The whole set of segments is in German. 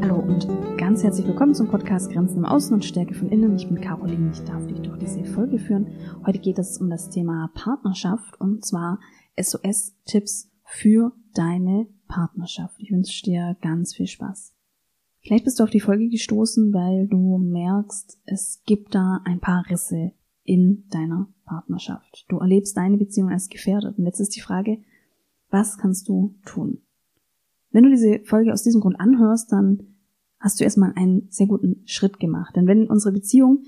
Hallo und ganz herzlich willkommen zum Podcast Grenzen im Außen und Stärke von Innen. Ich bin Caroline, ich darf dich durch diese Folge führen. Heute geht es um das Thema Partnerschaft und zwar SOS-Tipps für deine Partnerschaft. Ich wünsche dir ganz viel Spaß. Vielleicht bist du auf die Folge gestoßen, weil du merkst, es gibt da ein paar Risse in deiner Partnerschaft. Du erlebst deine Beziehung als gefährdet. Und jetzt ist die Frage, was kannst du tun? Wenn du diese Folge aus diesem Grund anhörst, dann hast du erstmal einen sehr guten Schritt gemacht. Denn wenn unsere Beziehung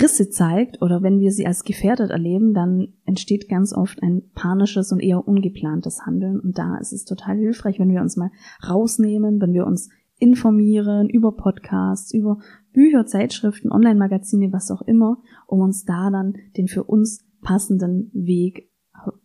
Risse zeigt oder wenn wir sie als gefährdet erleben, dann entsteht ganz oft ein panisches und eher ungeplantes Handeln. Und da ist es total hilfreich, wenn wir uns mal rausnehmen, wenn wir uns informieren über Podcasts, über Bücher, Zeitschriften, Online-Magazine, was auch immer, um uns da dann den für uns passenden Weg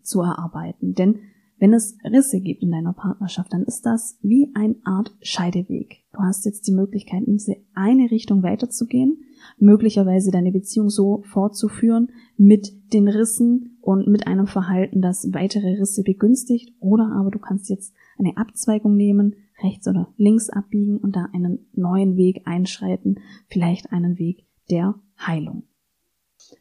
zu erarbeiten. Denn wenn es Risse gibt in deiner Partnerschaft, dann ist das wie eine Art Scheideweg. Du hast jetzt die Möglichkeit, in diese eine Richtung weiterzugehen, möglicherweise deine Beziehung so fortzuführen mit den Rissen und mit einem Verhalten, das weitere Risse begünstigt, oder aber du kannst jetzt eine Abzweigung nehmen, rechts oder links abbiegen und da einen neuen Weg einschreiten, vielleicht einen Weg der Heilung.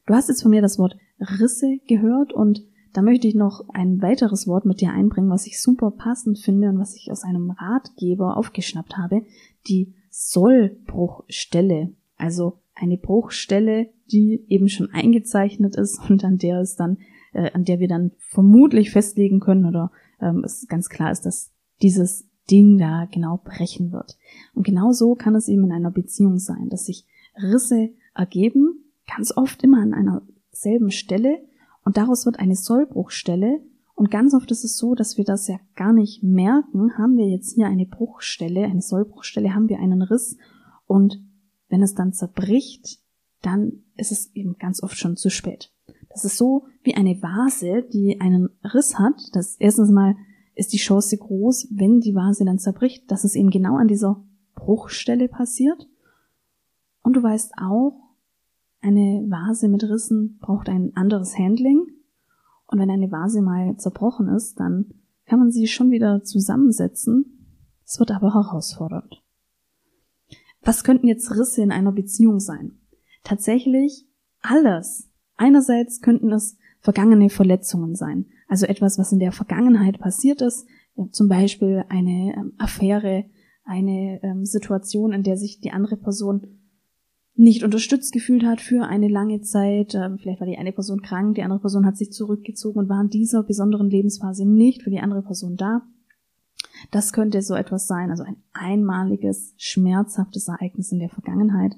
Du hast jetzt von mir das Wort Risse gehört und da möchte ich noch ein weiteres Wort mit dir einbringen, was ich super passend finde und was ich aus einem Ratgeber aufgeschnappt habe, die Sollbruchstelle. Also eine Bruchstelle, die eben schon eingezeichnet ist und an der es dann, äh, an der wir dann vermutlich festlegen können oder ähm, es ganz klar ist, dass dieses Ding da genau brechen wird. Und genau so kann es eben in einer Beziehung sein, dass sich Risse ergeben, ganz oft immer an einer selben Stelle und daraus wird eine Sollbruchstelle. Und ganz oft ist es so, dass wir das ja gar nicht merken. Haben wir jetzt hier eine Bruchstelle, eine Sollbruchstelle, haben wir einen Riss. Und wenn es dann zerbricht, dann ist es eben ganz oft schon zu spät. Das ist so wie eine Vase, die einen Riss hat. Das erstens mal ist die Chance groß, wenn die Vase dann zerbricht, dass es eben genau an dieser Bruchstelle passiert. Und du weißt auch, eine Vase mit Rissen braucht ein anderes Handling. Und wenn eine Vase mal zerbrochen ist, dann kann man sie schon wieder zusammensetzen. Es wird aber herausfordernd. Was könnten jetzt Risse in einer Beziehung sein? Tatsächlich alles. Einerseits könnten es vergangene Verletzungen sein. Also etwas, was in der Vergangenheit passiert ist. Zum Beispiel eine ähm, Affäre, eine ähm, Situation, in der sich die andere Person nicht unterstützt gefühlt hat für eine lange Zeit. Ähm, vielleicht war die eine Person krank, die andere Person hat sich zurückgezogen und war in dieser besonderen Lebensphase nicht für die andere Person da. Das könnte so etwas sein, also ein einmaliges, schmerzhaftes Ereignis in der Vergangenheit.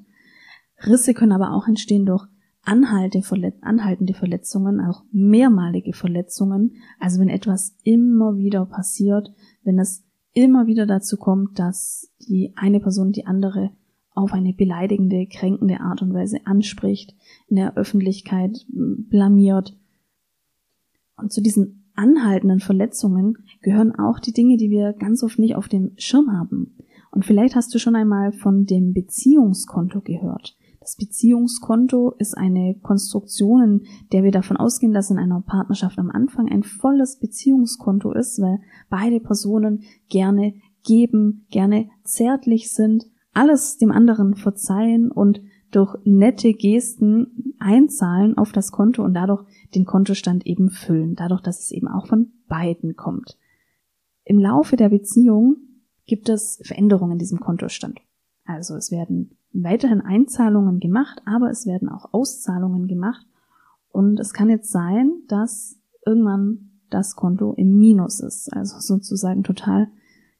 Risse können aber auch entstehen durch anhaltende Verletzungen, auch mehrmalige Verletzungen. Also wenn etwas immer wieder passiert, wenn es immer wieder dazu kommt, dass die eine Person die andere auf eine beleidigende, kränkende Art und Weise anspricht, in der Öffentlichkeit blamiert. Und zu diesen anhaltenden Verletzungen gehören auch die Dinge, die wir ganz oft nicht auf dem Schirm haben. Und vielleicht hast du schon einmal von dem Beziehungskonto gehört. Das Beziehungskonto ist eine Konstruktion, in der wir davon ausgehen, dass in einer Partnerschaft am Anfang ein volles Beziehungskonto ist, weil beide Personen gerne geben, gerne zärtlich sind alles dem anderen verzeihen und durch nette Gesten einzahlen auf das Konto und dadurch den Kontostand eben füllen, dadurch, dass es eben auch von beiden kommt. Im Laufe der Beziehung gibt es Veränderungen in diesem Kontostand. Also es werden weiterhin Einzahlungen gemacht, aber es werden auch Auszahlungen gemacht und es kann jetzt sein, dass irgendwann das Konto im Minus ist, also sozusagen total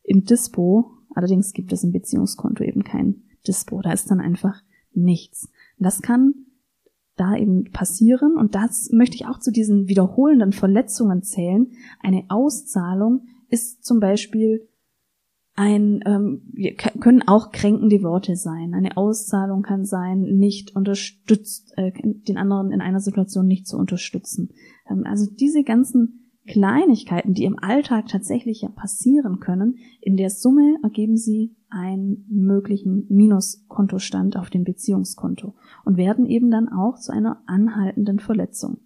im Dispo Allerdings gibt es im Beziehungskonto eben kein Dispo. Da ist dann einfach nichts. Das kann da eben passieren und das möchte ich auch zu diesen wiederholenden Verletzungen zählen. Eine Auszahlung ist zum Beispiel ein, ähm, können auch kränkende Worte sein. Eine Auszahlung kann sein, nicht unterstützt, äh, den anderen in einer Situation nicht zu unterstützen. Ähm, also diese ganzen Kleinigkeiten, die im Alltag tatsächlich ja passieren können, in der Summe ergeben sie einen möglichen Minuskontostand auf dem Beziehungskonto und werden eben dann auch zu einer anhaltenden Verletzung.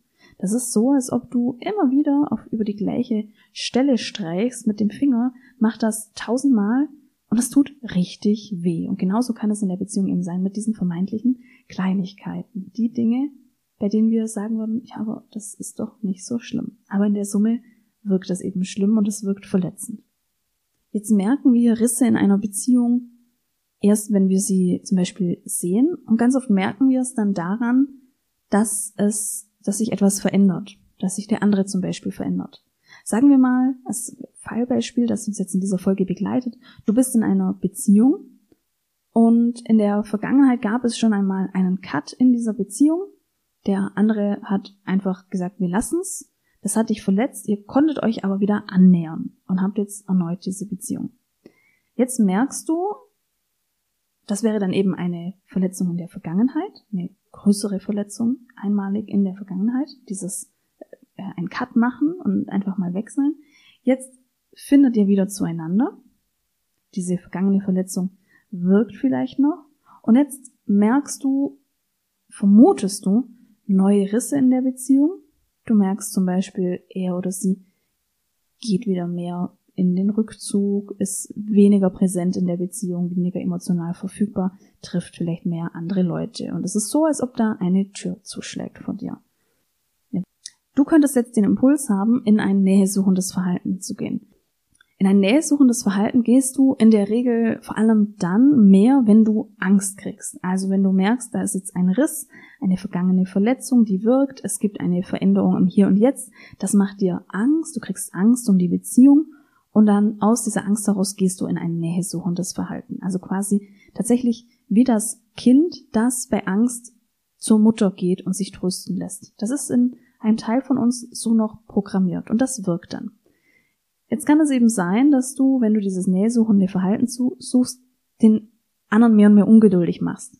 Das ist so, als ob du immer wieder auf über die gleiche Stelle streichst mit dem Finger, mach das tausendmal und es tut richtig weh. Und genauso kann es in der Beziehung eben sein mit diesen vermeintlichen Kleinigkeiten. Die Dinge, bei denen wir sagen würden, ja, aber das ist doch nicht so schlimm. Aber in der Summe wirkt das eben schlimm und es wirkt verletzend. Jetzt merken wir Risse in einer Beziehung erst, wenn wir sie zum Beispiel sehen. Und ganz oft merken wir es dann daran, dass es, dass sich etwas verändert, dass sich der andere zum Beispiel verändert. Sagen wir mal, als Fallbeispiel, das uns jetzt in dieser Folge begleitet, du bist in einer Beziehung und in der Vergangenheit gab es schon einmal einen Cut in dieser Beziehung. Der andere hat einfach gesagt, wir lassen's. Das hat dich verletzt, ihr konntet euch aber wieder annähern und habt jetzt erneut diese Beziehung. Jetzt merkst du, das wäre dann eben eine Verletzung in der Vergangenheit, eine größere Verletzung einmalig in der Vergangenheit, dieses äh, ein Cut machen und einfach mal wechseln. Jetzt findet ihr wieder zueinander. Diese vergangene Verletzung wirkt vielleicht noch. Und jetzt merkst du, vermutest du neue Risse in der Beziehung. Du merkst zum Beispiel, er oder sie geht wieder mehr in den Rückzug, ist weniger präsent in der Beziehung, weniger emotional verfügbar, trifft vielleicht mehr andere Leute. Und es ist so, als ob da eine Tür zuschlägt vor dir. Du könntest jetzt den Impuls haben, in ein nähesuchendes Verhalten zu gehen. In ein nähesuchendes Verhalten gehst du in der Regel vor allem dann mehr, wenn du Angst kriegst. Also wenn du merkst, da ist jetzt ein Riss, eine vergangene Verletzung, die wirkt, es gibt eine Veränderung im Hier und Jetzt, das macht dir Angst, du kriegst Angst um die Beziehung und dann aus dieser Angst heraus gehst du in ein nähesuchendes Verhalten. Also quasi tatsächlich wie das Kind, das bei Angst zur Mutter geht und sich trösten lässt. Das ist in einem Teil von uns so noch programmiert und das wirkt dann. Jetzt kann es eben sein, dass du, wenn du dieses nähesuchende Verhalten suchst, den anderen mehr und mehr ungeduldig machst.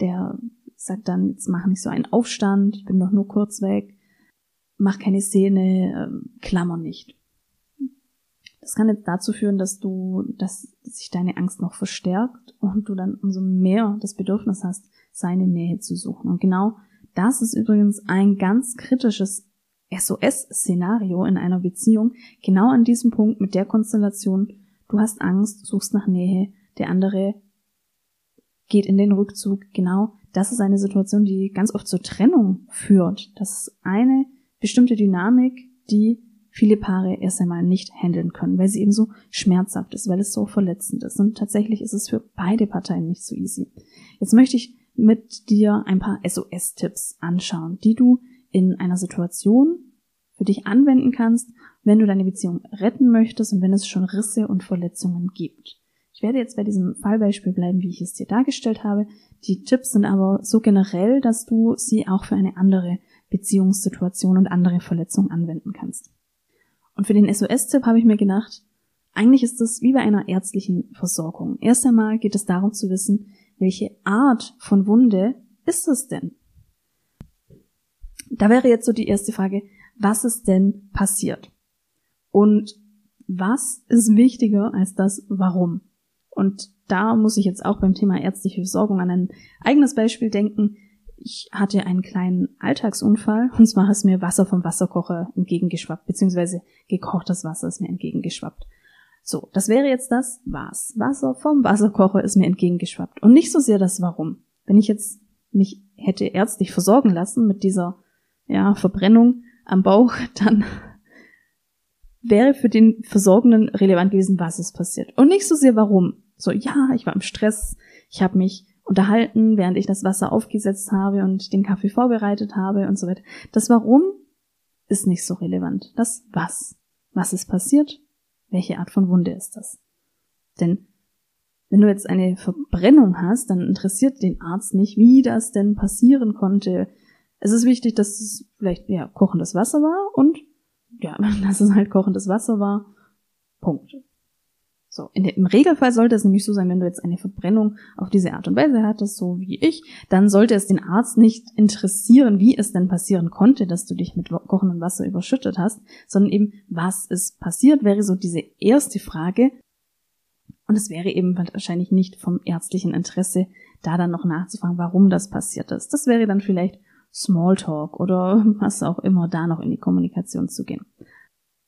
Der sagt dann, jetzt mach nicht so einen Aufstand, ich bin doch nur kurz weg, mach keine Szene, ähm, klammer nicht. Das kann jetzt dazu führen, dass du, dass sich deine Angst noch verstärkt und du dann umso mehr das Bedürfnis hast, seine Nähe zu suchen. Und genau das ist übrigens ein ganz kritisches SOS-Szenario in einer Beziehung. Genau an diesem Punkt mit der Konstellation, du hast Angst, suchst nach Nähe, der andere geht in den Rückzug. Genau das ist eine Situation, die ganz oft zur Trennung führt. Das ist eine bestimmte Dynamik, die viele Paare erst einmal nicht handeln können, weil sie eben so schmerzhaft ist, weil es so verletzend ist. Und tatsächlich ist es für beide Parteien nicht so easy. Jetzt möchte ich mit dir ein paar SOS-Tipps anschauen, die du in einer Situation für dich anwenden kannst, wenn du deine Beziehung retten möchtest und wenn es schon Risse und Verletzungen gibt. Ich werde jetzt bei diesem Fallbeispiel bleiben, wie ich es dir dargestellt habe. Die Tipps sind aber so generell, dass du sie auch für eine andere Beziehungssituation und andere Verletzungen anwenden kannst. Und für den SOS-Tipp habe ich mir gedacht, eigentlich ist es wie bei einer ärztlichen Versorgung. Erst einmal geht es darum zu wissen, welche Art von Wunde ist es denn? Da wäre jetzt so die erste Frage, was ist denn passiert? Und was ist wichtiger als das Warum? Und da muss ich jetzt auch beim Thema ärztliche Versorgung an ein eigenes Beispiel denken ich hatte einen kleinen Alltagsunfall und zwar ist mir Wasser vom Wasserkocher entgegengeschwappt, beziehungsweise gekochtes Wasser ist mir entgegengeschwappt. So, das wäre jetzt das was. Wasser vom Wasserkocher ist mir entgegengeschwappt. Und nicht so sehr das Warum. Wenn ich jetzt mich hätte ärztlich versorgen lassen mit dieser ja, Verbrennung am Bauch, dann wäre für den Versorgenden relevant gewesen, was ist passiert. Und nicht so sehr warum. So, ja, ich war im Stress, ich habe mich unterhalten, während ich das Wasser aufgesetzt habe und den Kaffee vorbereitet habe und so weiter. Das Warum ist nicht so relevant. Das Was. Was ist passiert? Welche Art von Wunde ist das? Denn wenn du jetzt eine Verbrennung hast, dann interessiert den Arzt nicht, wie das denn passieren konnte. Es ist wichtig, dass es vielleicht ja kochendes Wasser war und ja, dass es halt kochendes Wasser war. Punkt. So, der, im Regelfall sollte es nämlich so sein, wenn du jetzt eine Verbrennung auf diese Art und Weise hattest, so wie ich, dann sollte es den Arzt nicht interessieren, wie es denn passieren konnte, dass du dich mit kochendem Wasser überschüttet hast, sondern eben, was ist passiert, wäre so diese erste Frage. Und es wäre eben wahrscheinlich nicht vom ärztlichen Interesse, da dann noch nachzufragen, warum das passiert ist. Das wäre dann vielleicht Smalltalk oder was auch immer, da noch in die Kommunikation zu gehen.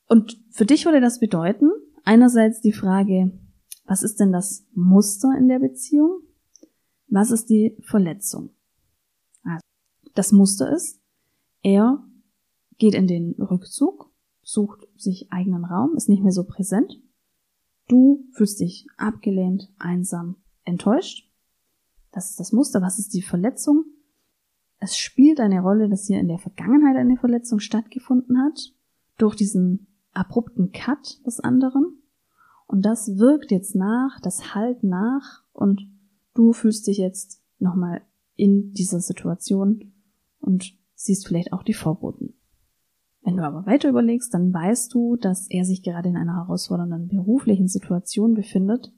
Und für dich würde das bedeuten, einerseits die Frage, was ist denn das Muster in der Beziehung? Was ist die Verletzung? Also, das Muster ist, er geht in den Rückzug, sucht sich eigenen Raum, ist nicht mehr so präsent. Du fühlst dich abgelehnt, einsam, enttäuscht. Das ist das Muster. Was ist die Verletzung? Es spielt eine Rolle, dass hier in der Vergangenheit eine Verletzung stattgefunden hat, durch diesen abrupten Cut des anderen. Und das wirkt jetzt nach, das halt nach und du fühlst dich jetzt nochmal in dieser Situation und siehst vielleicht auch die Vorboten. Wenn du aber weiter überlegst, dann weißt du, dass er sich gerade in einer herausfordernden beruflichen Situation befindet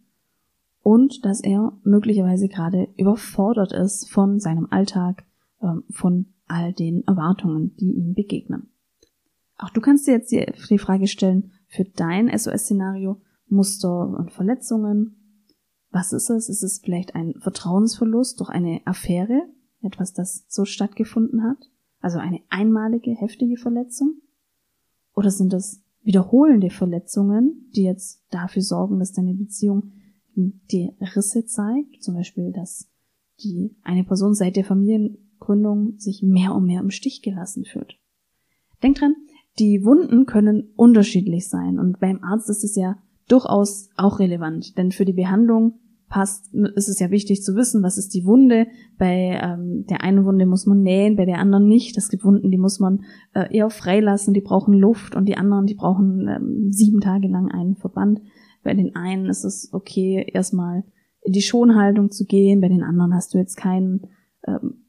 und dass er möglicherweise gerade überfordert ist von seinem Alltag, ähm, von all den Erwartungen, die ihm begegnen. Auch du kannst dir jetzt die Frage stellen, für dein SOS-Szenario, Muster und Verletzungen. Was ist es? Ist es vielleicht ein Vertrauensverlust durch eine Affäre? Etwas, das so stattgefunden hat? Also eine einmalige, heftige Verletzung? Oder sind es wiederholende Verletzungen, die jetzt dafür sorgen, dass deine Beziehung die Risse zeigt? Zum Beispiel, dass die eine Person seit der Familiengründung sich mehr und mehr im Stich gelassen fühlt. Denk dran, die Wunden können unterschiedlich sein und beim Arzt ist es ja durchaus auch relevant, denn für die Behandlung passt, ist es ja wichtig zu wissen, was ist die Wunde. Bei ähm, der einen Wunde muss man nähen, bei der anderen nicht. Es gibt Wunden, die muss man äh, eher freilassen, die brauchen Luft und die anderen, die brauchen ähm, sieben Tage lang einen Verband. Bei den einen ist es okay, erstmal in die Schonhaltung zu gehen, bei den anderen hast du jetzt keinen ähm,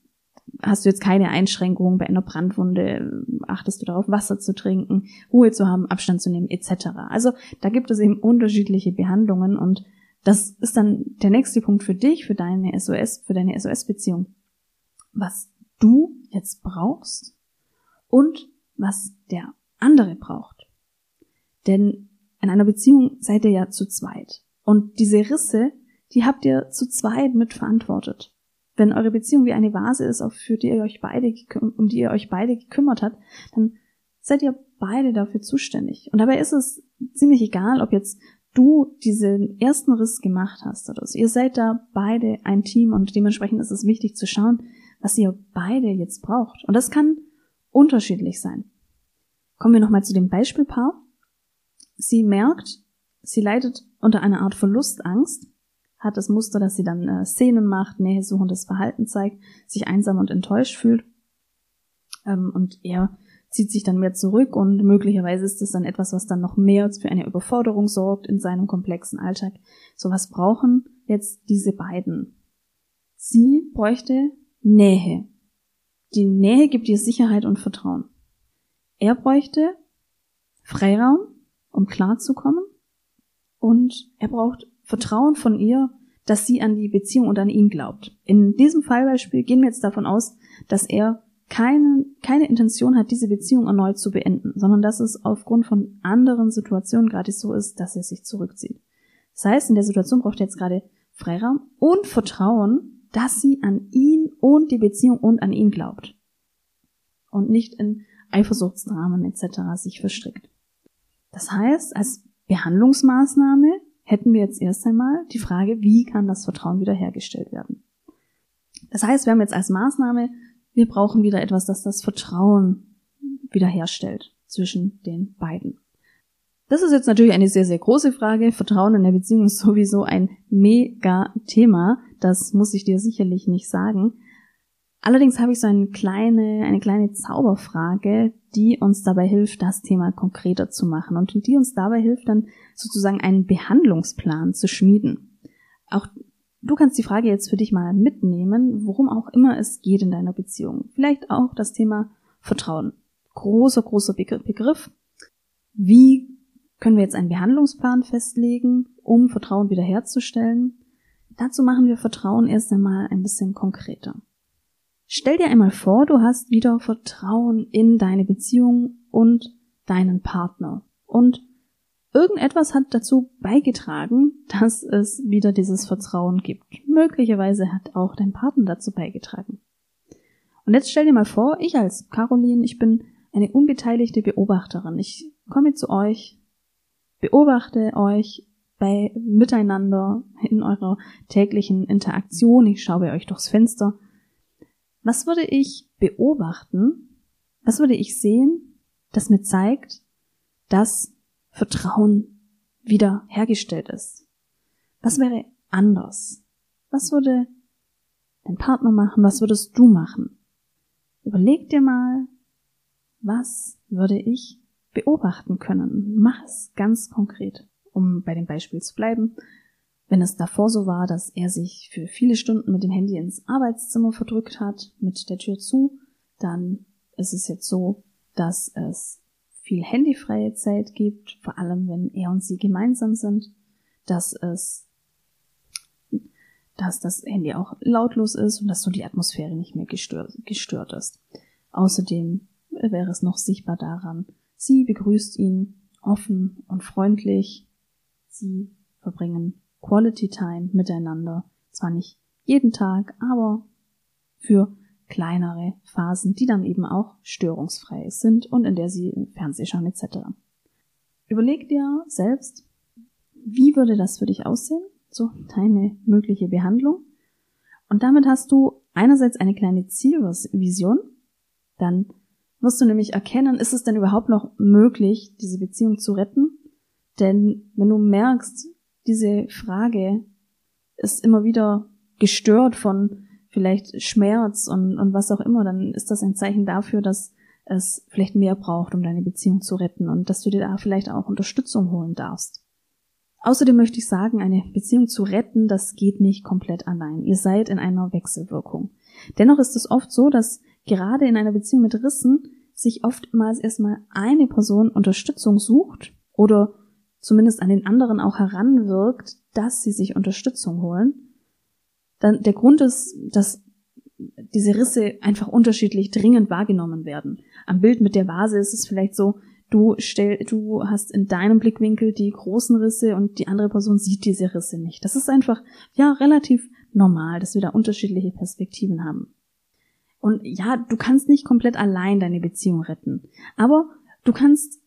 hast du jetzt keine Einschränkungen bei einer Brandwunde, achtest du darauf, Wasser zu trinken, Ruhe zu haben, Abstand zu nehmen, etc. Also da gibt es eben unterschiedliche Behandlungen und das ist dann der nächste Punkt für dich, für deine SOS, für deine SOS-Beziehung. Was du jetzt brauchst und was der andere braucht. Denn in einer Beziehung seid ihr ja zu zweit. Und diese Risse, die habt ihr zu zweit mitverantwortet. Wenn eure Beziehung wie eine Vase ist, auf für die ihr euch beide, um die ihr euch beide gekümmert habt, dann seid ihr beide dafür zuständig. Und dabei ist es ziemlich egal, ob jetzt du diesen ersten Riss gemacht hast oder so. Ihr seid da beide ein Team und dementsprechend ist es wichtig zu schauen, was ihr beide jetzt braucht. Und das kann unterschiedlich sein. Kommen wir nochmal zu dem Beispielpaar. Sie merkt, sie leidet unter einer Art Verlustangst hat das Muster, dass sie dann äh, Szenen macht, nähesuchendes Verhalten zeigt, sich einsam und enttäuscht fühlt. Ähm, und er zieht sich dann mehr zurück und möglicherweise ist es dann etwas, was dann noch mehr für eine Überforderung sorgt in seinem komplexen Alltag. So was brauchen jetzt diese beiden? Sie bräuchte Nähe. Die Nähe gibt ihr Sicherheit und Vertrauen. Er bräuchte Freiraum, um klarzukommen. Und er braucht Vertrauen von ihr, dass sie an die Beziehung und an ihn glaubt. In diesem Fallbeispiel gehen wir jetzt davon aus, dass er keine, keine Intention hat, diese Beziehung erneut zu beenden, sondern dass es aufgrund von anderen Situationen gerade so ist, dass er sich zurückzieht. Das heißt, in der Situation braucht er jetzt gerade Freiraum und Vertrauen, dass sie an ihn und die Beziehung und an ihn glaubt. Und nicht in Eifersuchtsdramen etc. sich verstrickt. Das heißt, als Behandlungsmaßnahme hätten wir jetzt erst einmal die Frage, wie kann das Vertrauen wiederhergestellt werden? Das heißt, wir haben jetzt als Maßnahme, wir brauchen wieder etwas, das das Vertrauen wiederherstellt zwischen den beiden. Das ist jetzt natürlich eine sehr, sehr große Frage. Vertrauen in der Beziehung ist sowieso ein mega Thema. Das muss ich dir sicherlich nicht sagen. Allerdings habe ich so eine kleine, eine kleine Zauberfrage, die uns dabei hilft, das Thema konkreter zu machen und die uns dabei hilft, dann sozusagen einen Behandlungsplan zu schmieden. Auch du kannst die Frage jetzt für dich mal mitnehmen, worum auch immer es geht in deiner Beziehung. Vielleicht auch das Thema Vertrauen. Großer, großer Begriff. Wie Können wir jetzt einen Behandlungsplan festlegen, um Vertrauen wiederherzustellen? Dazu machen wir Vertrauen erst einmal ein bisschen konkreter. Stell dir einmal vor, du hast wieder Vertrauen in deine Beziehung und deinen Partner. Und irgendetwas hat dazu beigetragen, dass es wieder dieses Vertrauen gibt. Möglicherweise hat auch dein Partner dazu beigetragen. Und jetzt stell dir mal vor, ich als Caroline, ich bin eine unbeteiligte Beobachterin. Ich komme zu euch, beobachte euch bei miteinander in eurer täglichen Interaktion. Ich schaue euch durchs Fenster. Was würde ich beobachten? Was würde ich sehen, das mir zeigt, dass Vertrauen wieder hergestellt ist? Was wäre anders? Was würde dein Partner machen? Was würdest du machen? Überleg dir mal, was würde ich beobachten können? Mach es ganz konkret, um bei dem Beispiel zu bleiben. Wenn es davor so war, dass er sich für viele Stunden mit dem Handy ins Arbeitszimmer verdrückt hat, mit der Tür zu, dann ist es jetzt so, dass es viel handyfreie Zeit gibt, vor allem wenn er und sie gemeinsam sind, dass es dass das Handy auch lautlos ist und dass so die Atmosphäre nicht mehr gestört, gestört ist. Außerdem wäre es noch sichtbar daran, sie begrüßt ihn offen und freundlich, sie verbringen Quality Time miteinander, zwar nicht jeden Tag, aber für kleinere Phasen, die dann eben auch störungsfrei sind und in der sie Fernseh schauen etc. Überleg dir selbst, wie würde das für dich aussehen, so deine mögliche Behandlung. Und damit hast du einerseits eine kleine Zielvision, dann wirst du nämlich erkennen, ist es denn überhaupt noch möglich, diese Beziehung zu retten? Denn wenn du merkst, diese Frage ist immer wieder gestört von vielleicht Schmerz und, und was auch immer, dann ist das ein Zeichen dafür, dass es vielleicht mehr braucht, um deine Beziehung zu retten und dass du dir da vielleicht auch Unterstützung holen darfst. Außerdem möchte ich sagen, eine Beziehung zu retten, das geht nicht komplett allein. Ihr seid in einer Wechselwirkung. Dennoch ist es oft so, dass gerade in einer Beziehung mit Rissen sich oftmals erstmal eine Person Unterstützung sucht oder zumindest an den anderen auch heranwirkt, dass sie sich Unterstützung holen. Dann der Grund ist, dass diese Risse einfach unterschiedlich dringend wahrgenommen werden. Am Bild mit der Vase ist es vielleicht so, du stell, du hast in deinem Blickwinkel die großen Risse und die andere Person sieht diese Risse nicht. Das ist einfach, ja, relativ normal, dass wir da unterschiedliche Perspektiven haben. Und ja, du kannst nicht komplett allein deine Beziehung retten. Aber du kannst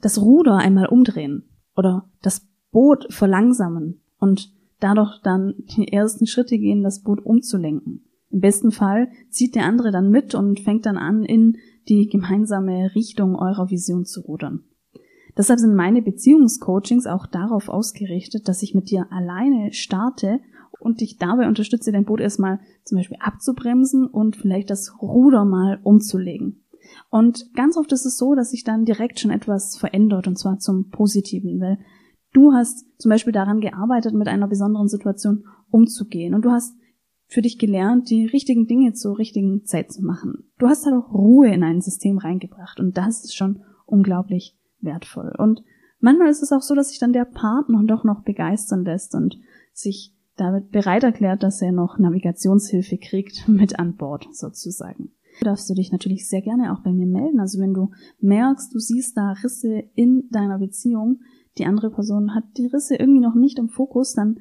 das Ruder einmal umdrehen oder das Boot verlangsamen und dadurch dann die ersten Schritte gehen, das Boot umzulenken. Im besten Fall zieht der andere dann mit und fängt dann an, in die gemeinsame Richtung eurer Vision zu rudern. Deshalb sind meine Beziehungscoachings auch darauf ausgerichtet, dass ich mit dir alleine starte und dich dabei unterstütze, dein Boot erstmal zum Beispiel abzubremsen und vielleicht das Ruder mal umzulegen. Und ganz oft ist es so, dass sich dann direkt schon etwas verändert und zwar zum Positiven, weil du hast zum Beispiel daran gearbeitet, mit einer besonderen Situation umzugehen und du hast für dich gelernt, die richtigen Dinge zur richtigen Zeit zu machen. Du hast halt auch Ruhe in ein System reingebracht und das ist schon unglaublich wertvoll. Und manchmal ist es auch so, dass sich dann der Partner doch noch begeistern lässt und sich damit bereit erklärt, dass er noch Navigationshilfe kriegt mit an Bord sozusagen. Darfst du dich natürlich sehr gerne auch bei mir melden. Also wenn du merkst, du siehst da Risse in deiner Beziehung, die andere Person hat die Risse irgendwie noch nicht im Fokus, dann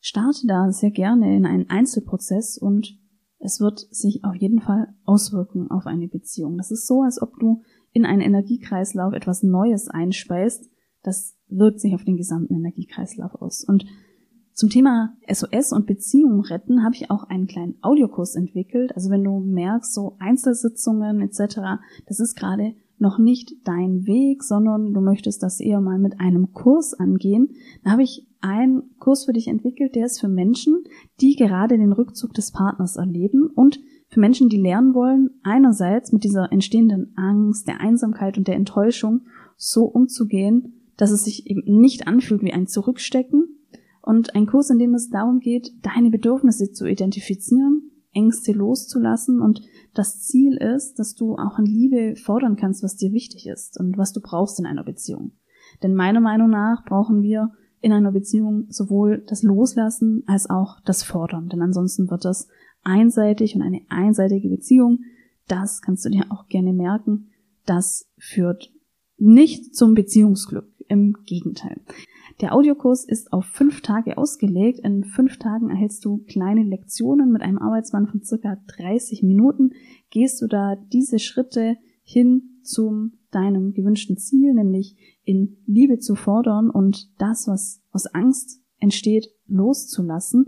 starte da sehr gerne in einen Einzelprozess und es wird sich auf jeden Fall auswirken auf eine Beziehung. Das ist so, als ob du in einen Energiekreislauf etwas Neues einspeist. Das wirkt sich auf den gesamten Energiekreislauf aus. Und zum Thema SOS und Beziehung retten habe ich auch einen kleinen Audiokurs entwickelt. Also wenn du merkst, so Einzelsitzungen etc., das ist gerade noch nicht dein Weg, sondern du möchtest das eher mal mit einem Kurs angehen, dann habe ich einen Kurs für dich entwickelt, der ist für Menschen, die gerade den Rückzug des Partners erleben und für Menschen, die lernen wollen, einerseits mit dieser entstehenden Angst, der Einsamkeit und der Enttäuschung so umzugehen, dass es sich eben nicht anfühlt wie ein Zurückstecken, und ein Kurs, in dem es darum geht, deine Bedürfnisse zu identifizieren, Ängste loszulassen und das Ziel ist, dass du auch an Liebe fordern kannst, was dir wichtig ist und was du brauchst in einer Beziehung. Denn meiner Meinung nach brauchen wir in einer Beziehung sowohl das Loslassen als auch das Fordern. Denn ansonsten wird das einseitig und eine einseitige Beziehung, das kannst du dir auch gerne merken, das führt nicht zum Beziehungsglück. Im Gegenteil. Der Audiokurs ist auf fünf Tage ausgelegt. In fünf Tagen erhältst du kleine Lektionen mit einem Arbeitsmann von circa 30 Minuten. Gehst du da diese Schritte hin zum deinem gewünschten Ziel, nämlich in Liebe zu fordern und das, was aus Angst entsteht, loszulassen.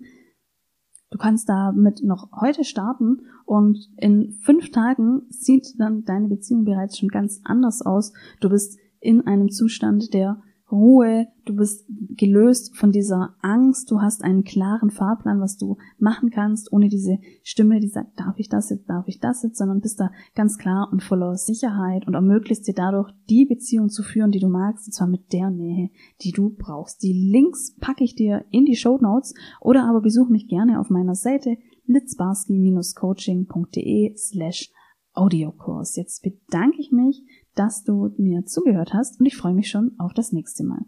Du kannst damit noch heute starten und in fünf Tagen sieht dann deine Beziehung bereits schon ganz anders aus. Du bist in einem Zustand der Ruhe, du bist gelöst von dieser Angst, du hast einen klaren Fahrplan, was du machen kannst, ohne diese Stimme, die sagt, darf ich das jetzt, darf ich das jetzt, sondern bist da ganz klar und voller Sicherheit und ermöglicht dir dadurch die Beziehung zu führen, die du magst, und zwar mit der Nähe, die du brauchst. Die Links packe ich dir in die Show Notes oder aber besuch mich gerne auf meiner Seite litzbarski-coaching.de slash Audiokurs. Jetzt bedanke ich mich dass du mir zugehört hast und ich freue mich schon auf das nächste Mal.